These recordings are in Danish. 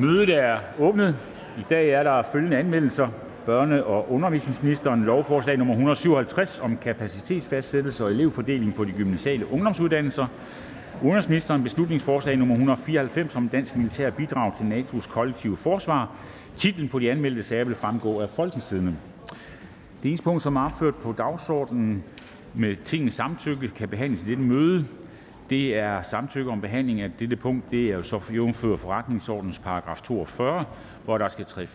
Mødet er åbnet. I dag er der følgende anmeldelser: Børne- og undervisningsministeren lovforslag nummer 157 om kapacitetsfastsættelse og elevfordeling på de gymnasiale ungdomsuddannelser. Udenrigsministeren beslutningsforslag nummer 194 om dansk militær bidrag til NATO's kollektive forsvar. Titlen på de anmeldte sager vil fremgå af Folketingstidende. Det eneste punkt, som er opført på dagsordenen med tingets samtykke, kan behandles i dette møde. Det er samtykke om behandling af dette punkt. Det er jo så jævnfører forretningsordens paragraf 42, hvor der skal tre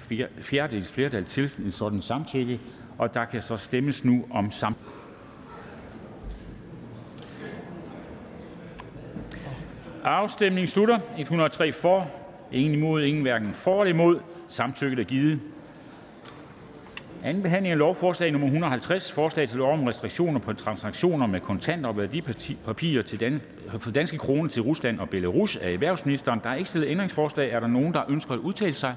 fjerdedels flertal til en sådan samtykke, og der kan så stemmes nu om samtykke. Afstemningen slutter. 103 for, ingen imod, ingen hverken for eller imod. Samtykket er givet. Anden behandling af lovforslag nummer 150, forslag til lov om restriktioner på transaktioner med kontanter og værdipapirer til dan for danske kroner til Rusland og Belarus af erhvervsministeren. Der er ikke stillet ændringsforslag. Er der nogen, der ønsker at udtale sig?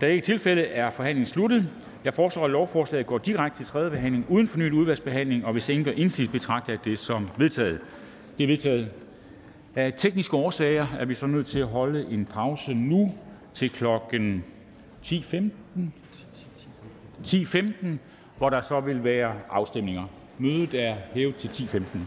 Da det ikke er tilfældet, er forhandlingen sluttet. Jeg foreslår, at lovforslaget går direkte til tredje behandling uden fornyet udvalgsbehandling, og hvis ingen gør indsigelse, betragter jeg det som vedtaget. Det er vedtaget. Af tekniske årsager er vi så nødt til at holde en pause nu til klokken 10.15, 10.15, hvor der så vil være afstemninger. Mødet er hævet til 10.15.